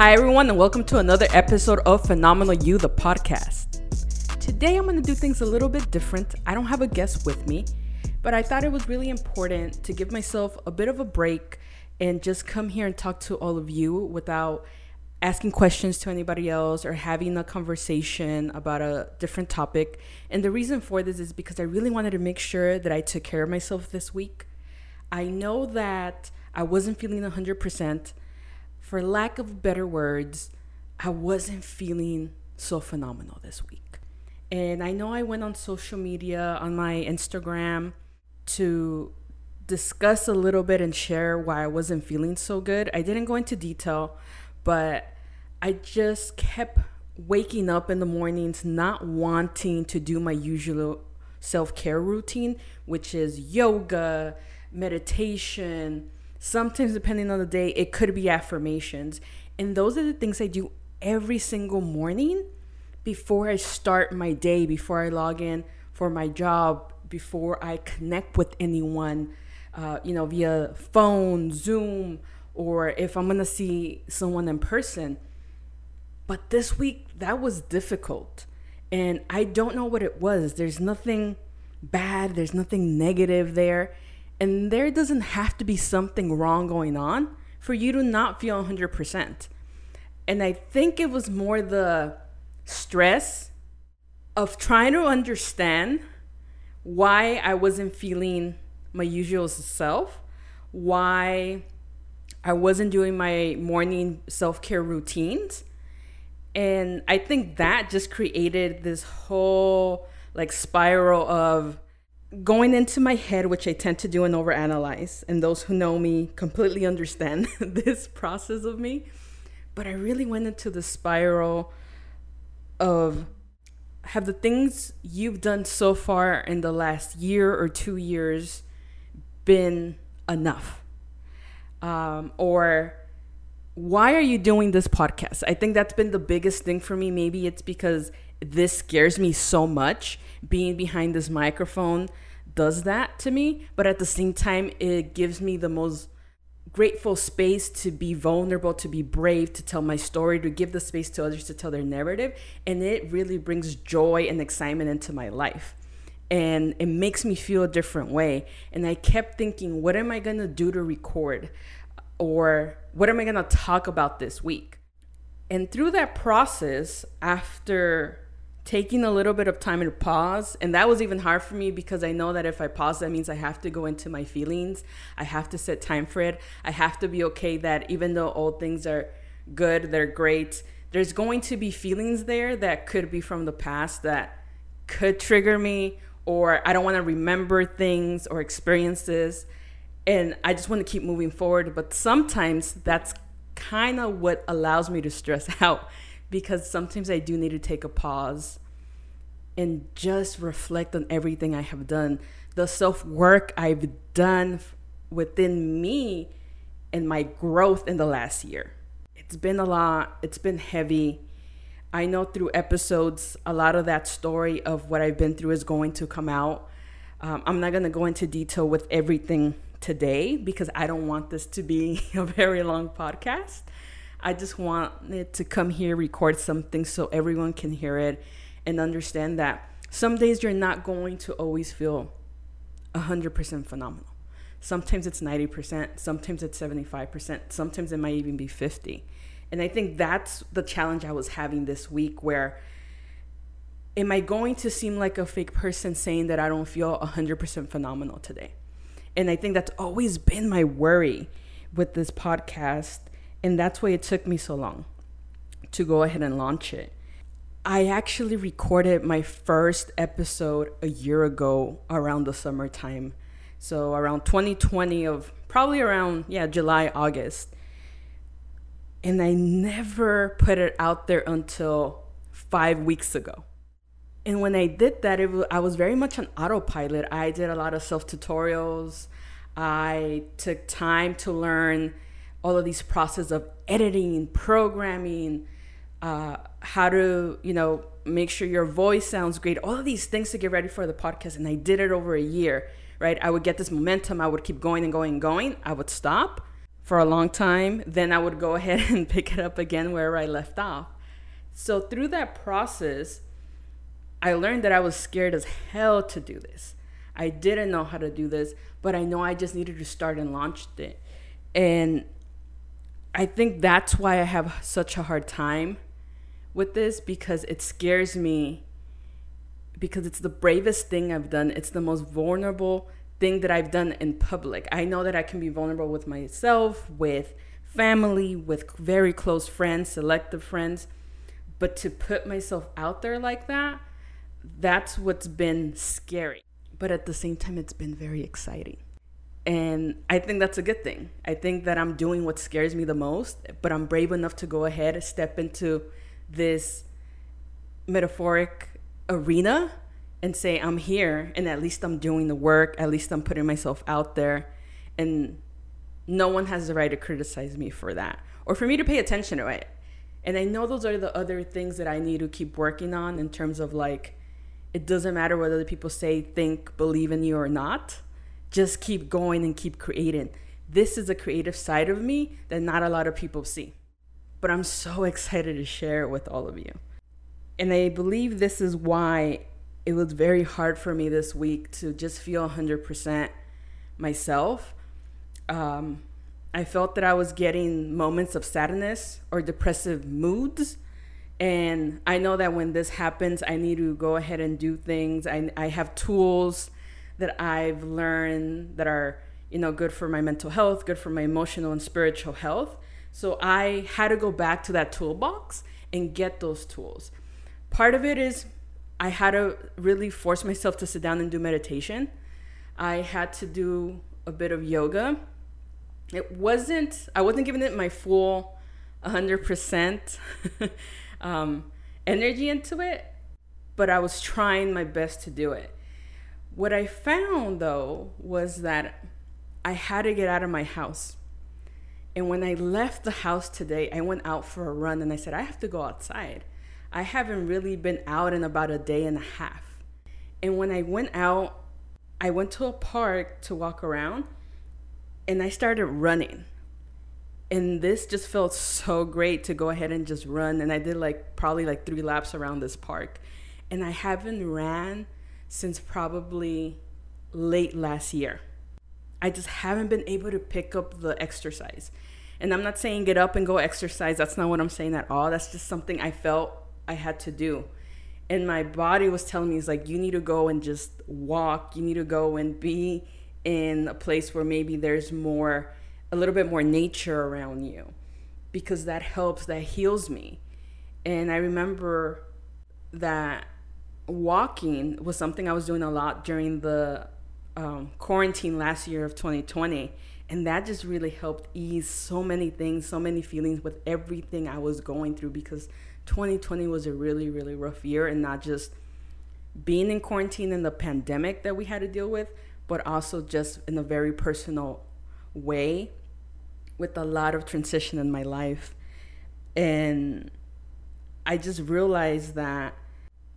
Hi, everyone, and welcome to another episode of Phenomenal You, the podcast. Today, I'm going to do things a little bit different. I don't have a guest with me, but I thought it was really important to give myself a bit of a break and just come here and talk to all of you without asking questions to anybody else or having a conversation about a different topic. And the reason for this is because I really wanted to make sure that I took care of myself this week. I know that I wasn't feeling 100%. For lack of better words, I wasn't feeling so phenomenal this week. And I know I went on social media, on my Instagram, to discuss a little bit and share why I wasn't feeling so good. I didn't go into detail, but I just kept waking up in the mornings not wanting to do my usual self care routine, which is yoga, meditation. Sometimes, depending on the day, it could be affirmations. And those are the things I do every single morning before I start my day, before I log in for my job, before I connect with anyone, uh, you know, via phone, Zoom, or if I'm gonna see someone in person. But this week, that was difficult. And I don't know what it was. There's nothing bad, there's nothing negative there. And there doesn't have to be something wrong going on for you to not feel 100%. And I think it was more the stress of trying to understand why I wasn't feeling my usual self, why I wasn't doing my morning self care routines and I think that just created this whole like spiral of going into my head, which I tend to do and overanalyze. And those who know me completely understand this process of me. But I really went into the spiral of have the things you've done so far in the last year or two years been enough? Um, or why are you doing this podcast? I think that's been the biggest thing for me. Maybe it's because this scares me so much. Being behind this microphone does that to me, but at the same time, it gives me the most grateful space to be vulnerable, to be brave, to tell my story, to give the space to others to tell their narrative. And it really brings joy and excitement into my life. And it makes me feel a different way. And I kept thinking, what am I gonna do to record? or what am I going to talk about this week? And through that process, after taking a little bit of time to pause, and that was even hard for me because I know that if I pause, that means I have to go into my feelings. I have to set time for it. I have to be okay that even though all things are good, they're great, there's going to be feelings there that could be from the past that could trigger me, or I don't want to remember things or experiences and I just want to keep moving forward. But sometimes that's kind of what allows me to stress out because sometimes I do need to take a pause and just reflect on everything I have done, the self work I've done within me and my growth in the last year. It's been a lot, it's been heavy. I know through episodes, a lot of that story of what I've been through is going to come out. Um, I'm not going to go into detail with everything today because I don't want this to be a very long podcast. I just wanted to come here, record something so everyone can hear it and understand that some days you're not going to always feel 100% phenomenal. Sometimes it's 90%, sometimes it's 75%, sometimes it might even be 50. And I think that's the challenge I was having this week where am I going to seem like a fake person saying that I don't feel 100% phenomenal today? And I think that's always been my worry with this podcast. And that's why it took me so long to go ahead and launch it. I actually recorded my first episode a year ago around the summertime. So around 2020 of probably around yeah, July, August. And I never put it out there until 5 weeks ago and when I did that, it was, I was very much on autopilot. I did a lot of self tutorials. I took time to learn all of these processes of editing, programming, uh, how to you know make sure your voice sounds great. All of these things to get ready for the podcast, and I did it over a year. Right, I would get this momentum. I would keep going and going and going. I would stop for a long time, then I would go ahead and pick it up again wherever I left off. So through that process, I learned that I was scared as hell to do this. I didn't know how to do this, but I know I just needed to start and launch it. And I think that's why I have such a hard time with this because it scares me because it's the bravest thing I've done. It's the most vulnerable thing that I've done in public. I know that I can be vulnerable with myself, with family, with very close friends, selective friends, but to put myself out there like that, that's what's been scary. But at the same time, it's been very exciting. And I think that's a good thing. I think that I'm doing what scares me the most, but I'm brave enough to go ahead and step into this metaphoric arena and say, I'm here and at least I'm doing the work, at least I'm putting myself out there. And no one has the right to criticize me for that or for me to pay attention to it. And I know those are the other things that I need to keep working on in terms of like, it doesn't matter whether the people say, think, believe in you or not. Just keep going and keep creating. This is a creative side of me that not a lot of people see. But I'm so excited to share it with all of you. And I believe this is why it was very hard for me this week to just feel 100% myself. Um, I felt that I was getting moments of sadness or depressive moods. And I know that when this happens, I need to go ahead and do things. I, I have tools that I've learned that are, you know, good for my mental health, good for my emotional and spiritual health. So I had to go back to that toolbox and get those tools. Part of it is I had to really force myself to sit down and do meditation. I had to do a bit of yoga. It wasn't, I wasn't giving it my full 100% um, energy into it, but I was trying my best to do it. What I found though was that I had to get out of my house. And when I left the house today, I went out for a run and I said, I have to go outside. I haven't really been out in about a day and a half. And when I went out, I went to a park to walk around and I started running. And this just felt so great to go ahead and just run. And I did like probably like three laps around this park. And I haven't ran since probably late last year. I just haven't been able to pick up the exercise. And I'm not saying get up and go exercise. That's not what I'm saying at all. That's just something I felt I had to do. And my body was telling me, it's like, you need to go and just walk. You need to go and be in a place where maybe there's more, a little bit more nature around you because that helps, that heals me. And I remember that walking was something I was doing a lot during the um, quarantine last year of 2020. And that just really helped ease so many things, so many feelings with everything I was going through because 2020 was a really, really rough year, and not just being in quarantine and the pandemic that we had to deal with, but also just in a very personal way with a lot of transition in my life. And I just realized that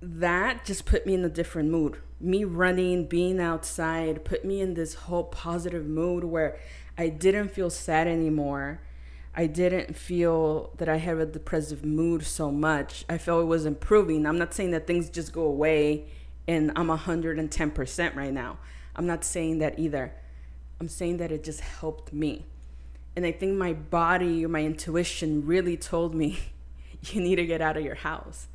that just put me in a different mood. Me running, being outside, put me in this whole positive mood where I didn't feel sad anymore. I didn't feel that I had a depressive mood so much. I felt it was improving. I'm not saying that things just go away and I'm 110% right now. I'm not saying that either. I'm saying that it just helped me. And I think my body my intuition really told me, you need to get out of your house.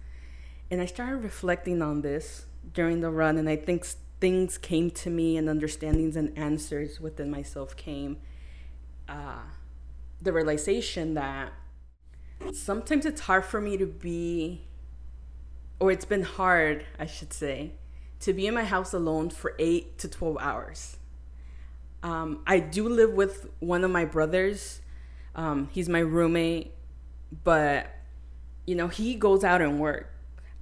And I started reflecting on this during the run, and I think things came to me, and understandings and answers within myself came. Uh, the realization that sometimes it's hard for me to be, or it's been hard, I should say, to be in my house alone for eight to 12 hours. Um, I do live with one of my brothers. Um, he's my roommate, but you know, he goes out and work.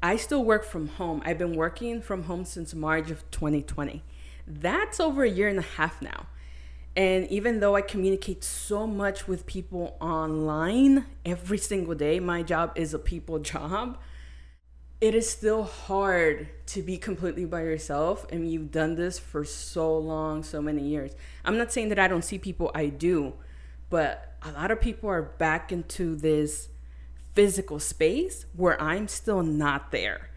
I still work from home. I've been working from home since March of 2020. That's over a year and a half now. And even though I communicate so much with people online every single day, my job is a people job. It is still hard to be completely by yourself. And you've done this for so long, so many years. I'm not saying that I don't see people, I do. But a lot of people are back into this physical space where I'm still not there.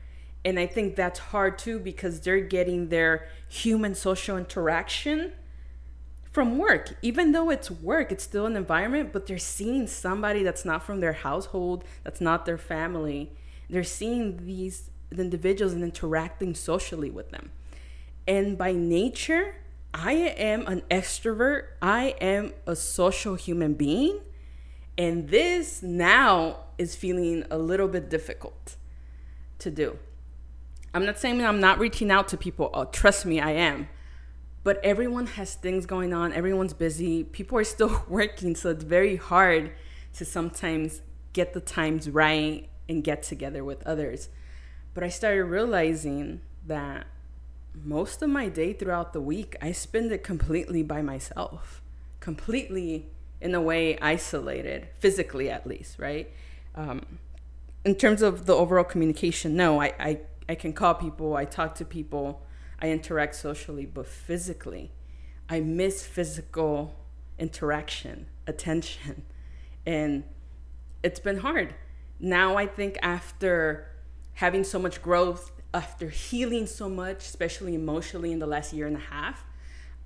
And I think that's hard too because they're getting their human social interaction from work. Even though it's work, it's still an environment, but they're seeing somebody that's not from their household, that's not their family. They're seeing these individuals and interacting socially with them. And by nature, I am an extrovert. I am a social human being. And this now is feeling a little bit difficult to do. I'm not saying I'm not reaching out to people. Oh, trust me, I am. But everyone has things going on. Everyone's busy. People are still working. So it's very hard to sometimes get the times right and get together with others. But I started realizing that most of my day throughout the week, I spend it completely by myself, completely in a way isolated, physically at least, right? Um, in terms of the overall communication, no, I, I, I can call people, I talk to people, I interact socially, but physically, I miss physical interaction, attention, and it's been hard. Now I think after having so much growth after healing so much, especially emotionally in the last year and a half,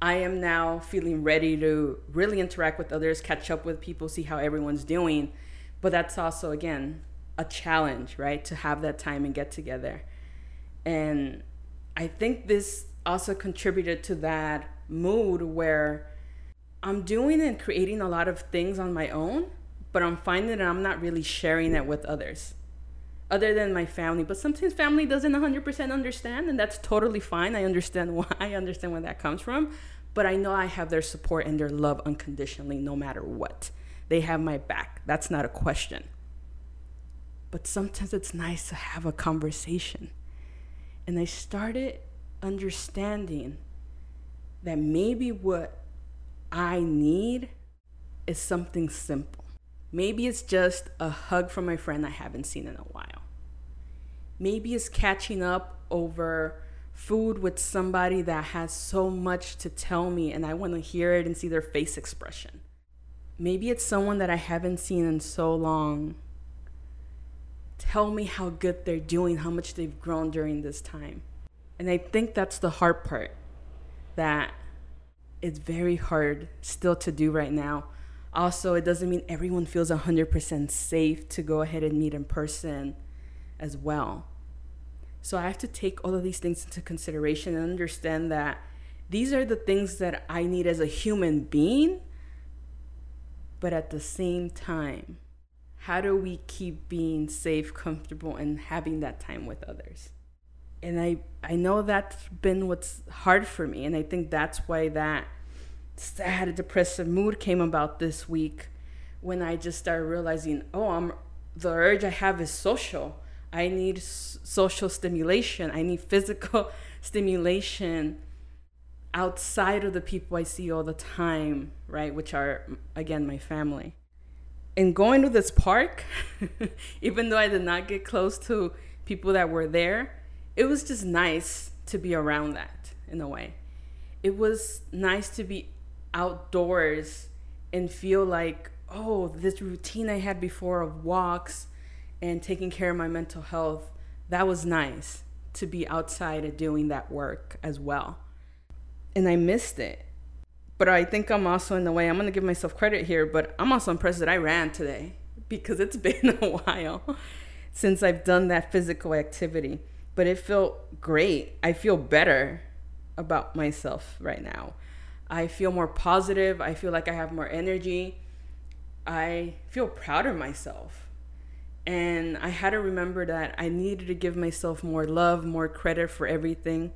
I am now feeling ready to really interact with others, catch up with people, see how everyone's doing. But that's also, again, a challenge, right? To have that time and get together. And I think this also contributed to that mood where I'm doing and creating a lot of things on my own, but I'm finding that I'm not really sharing it with others other than my family. But sometimes family doesn't 100% understand, and that's totally fine. I understand why. I understand where that comes from. But I know I have their support and their love unconditionally, no matter what. They have my back. That's not a question. But sometimes it's nice to have a conversation. And I started understanding that maybe what I need is something simple. Maybe it's just a hug from my friend I haven't seen in a while maybe it's catching up over food with somebody that has so much to tell me and I want to hear it and see their face expression. Maybe it's someone that I haven't seen in so long. Tell me how good they're doing, how much they've grown during this time. And I think that's the hard part that it's very hard still to do right now. Also, it doesn't mean everyone feels 100% safe to go ahead and meet in person as well. So I have to take all of these things into consideration and understand that these are the things that I need as a human being. But at the same time, how do we keep being safe, comfortable, and having that time with others? And I, I know that's been what's hard for me. And I think that's why that sad, depressive mood came about this week when I just started realizing, oh, I'm the urge I have is social I need social stimulation. I need physical stimulation outside of the people I see all the time, right? Which are, again, my family. And going to this park, even though I did not get close to people that were there, it was just nice to be around that in a way. It was nice to be outdoors and feel like, oh, this routine I had before of walks and taking care of my mental health, that was nice to be outside and doing that work as well. And I missed it. But I think I'm also in the way, I'm gonna give myself credit here, but I'm also impressed that I ran today because it's been a while since I've done that physical activity. But it felt great. I feel better about myself right now. I feel more positive. I feel like I have more energy. I feel proud of myself and I had to remember that I needed to give myself more love, more credit for everything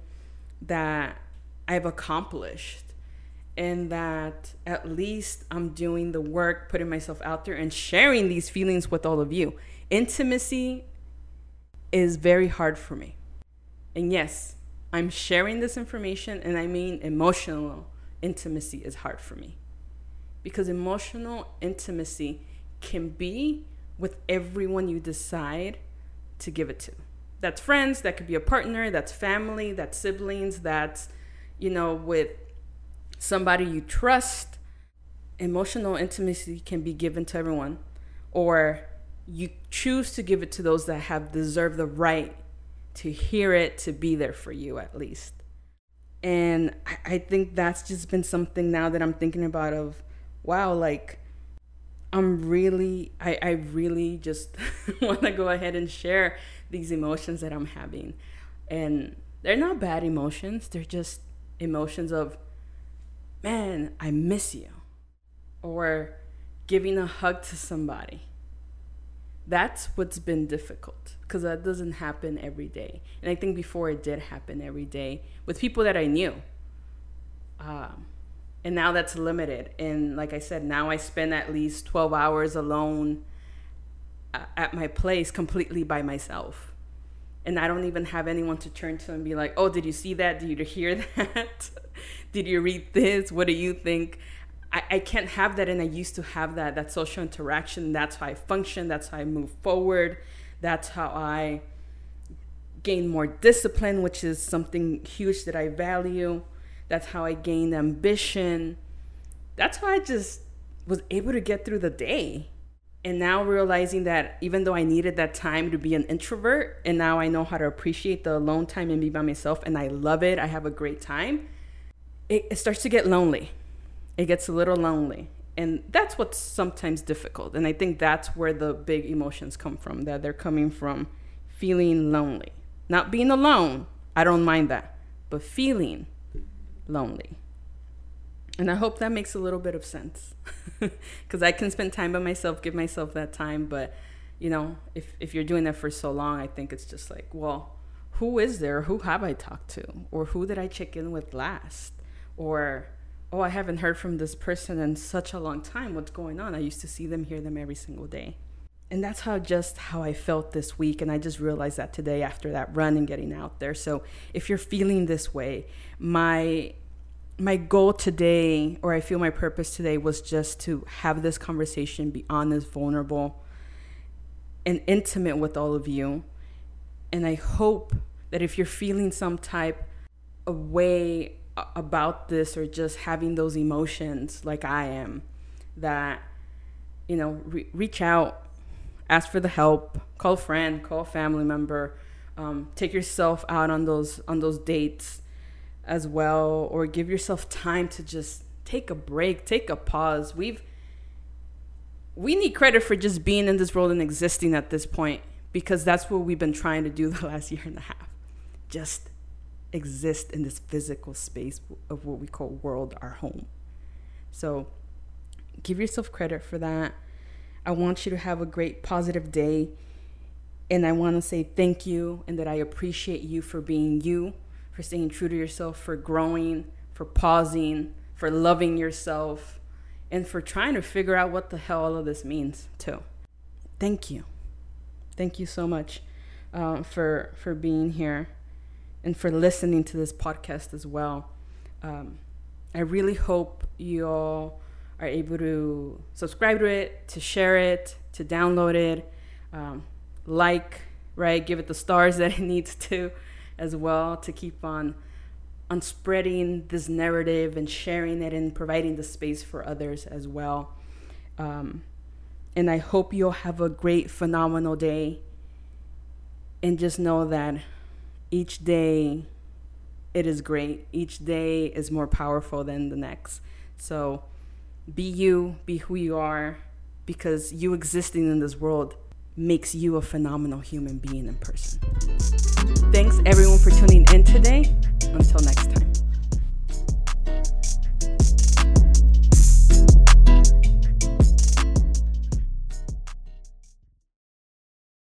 that I've accomplished. And that at least I'm doing the work, putting myself out there and sharing these feelings with all of you. Intimacy is very hard for me. And yes, I'm sharing this information, and I mean emotional intimacy is hard for me. Because emotional intimacy can be with everyone you decide to give it to. That's friends, that could be a partner, that's family, that's siblings, that's, you know, with somebody you trust. emotional intimacy can be given to everyone, or you choose to give it to those that have deserved the right to hear it, to be there for you at least. And I, think that's just been something now that I'm thinking about of wow, like I'm really I, I really just want to go ahead and share these emotions that I'm having. And they're not bad emotions, they're just emotions of man, I miss you. Or giving a hug to somebody that's what's been difficult because that doesn't happen every day. And I think before it did happen every day with people that I knew. Um, and now that's limited. And like I said, now I spend at least 12 hours alone at my place completely by myself. And I don't even have anyone to turn to and be like, oh, did you see that? Did you hear that? did you read this? What do you think? I, I can't have that and I used to have that that social interaction that's how I function that's how I move forward that's how I gain more discipline which is something huge that I value that's how I gain ambition that's how I just was able to get through the day and now realizing that even though I needed that time to be an introvert and now I know how to appreciate the alone time and be by myself and I love it I have a great time it, it starts to get lonely it gets a little lonely. And that's what's sometimes difficult. And I think that's where the big emotions come from, that they're coming from feeling lonely. Not being alone, I don't mind that, but feeling lonely. And I hope that makes a little bit of sense. Because I can spend time by myself, give myself that time. But, you know, if, if you're doing that for so long, I think it's just like, well, who is there? Who have I talked to? Or who did I check in with last? Or oh, I haven't heard from this person in such a long time. What's going on? I used to see them, hear them every single day. And that's how just how I felt this week. And I just realized that today after that run and getting out there. So if you're feeling this way, my my goal today, or I feel my purpose today, was just to have this conversation, be honest, vulnerable, and intimate with all of you. And I hope that if you're feeling some type of way about this or just having those emotions like I am that you know re- reach out ask for the help call a friend call a family member um, take yourself out on those on those dates as well or give yourself time to just take a break take a pause we've we need credit for just being in this world and existing at this point because that's what we've been trying to do the last year and a half just exist in this physical space of what we call world, our home. So give yourself credit for that. I want you to have a great positive day. And I want to say thank you and that I appreciate you for being you, for staying true to yourself, for growing, for pausing, for loving yourself, and for trying to figure out what the hell all of this means, too. Thank you. Thank you so much uh, for, for being here and for listening to this podcast as well. Um, I really hope you all are able to subscribe to it, to share it, to download it, um, like, right? Give it the stars that it needs to as well to keep on on spreading this narrative and sharing it and providing the space for others as well. Um, and I hope you'll have a great, phenomenal day. And just know that each day it is great. Each day is more powerful than the next. So be you, be who you are, because you existing in this world makes you a phenomenal human being in person. Thanks everyone for tuning in today. Until next time.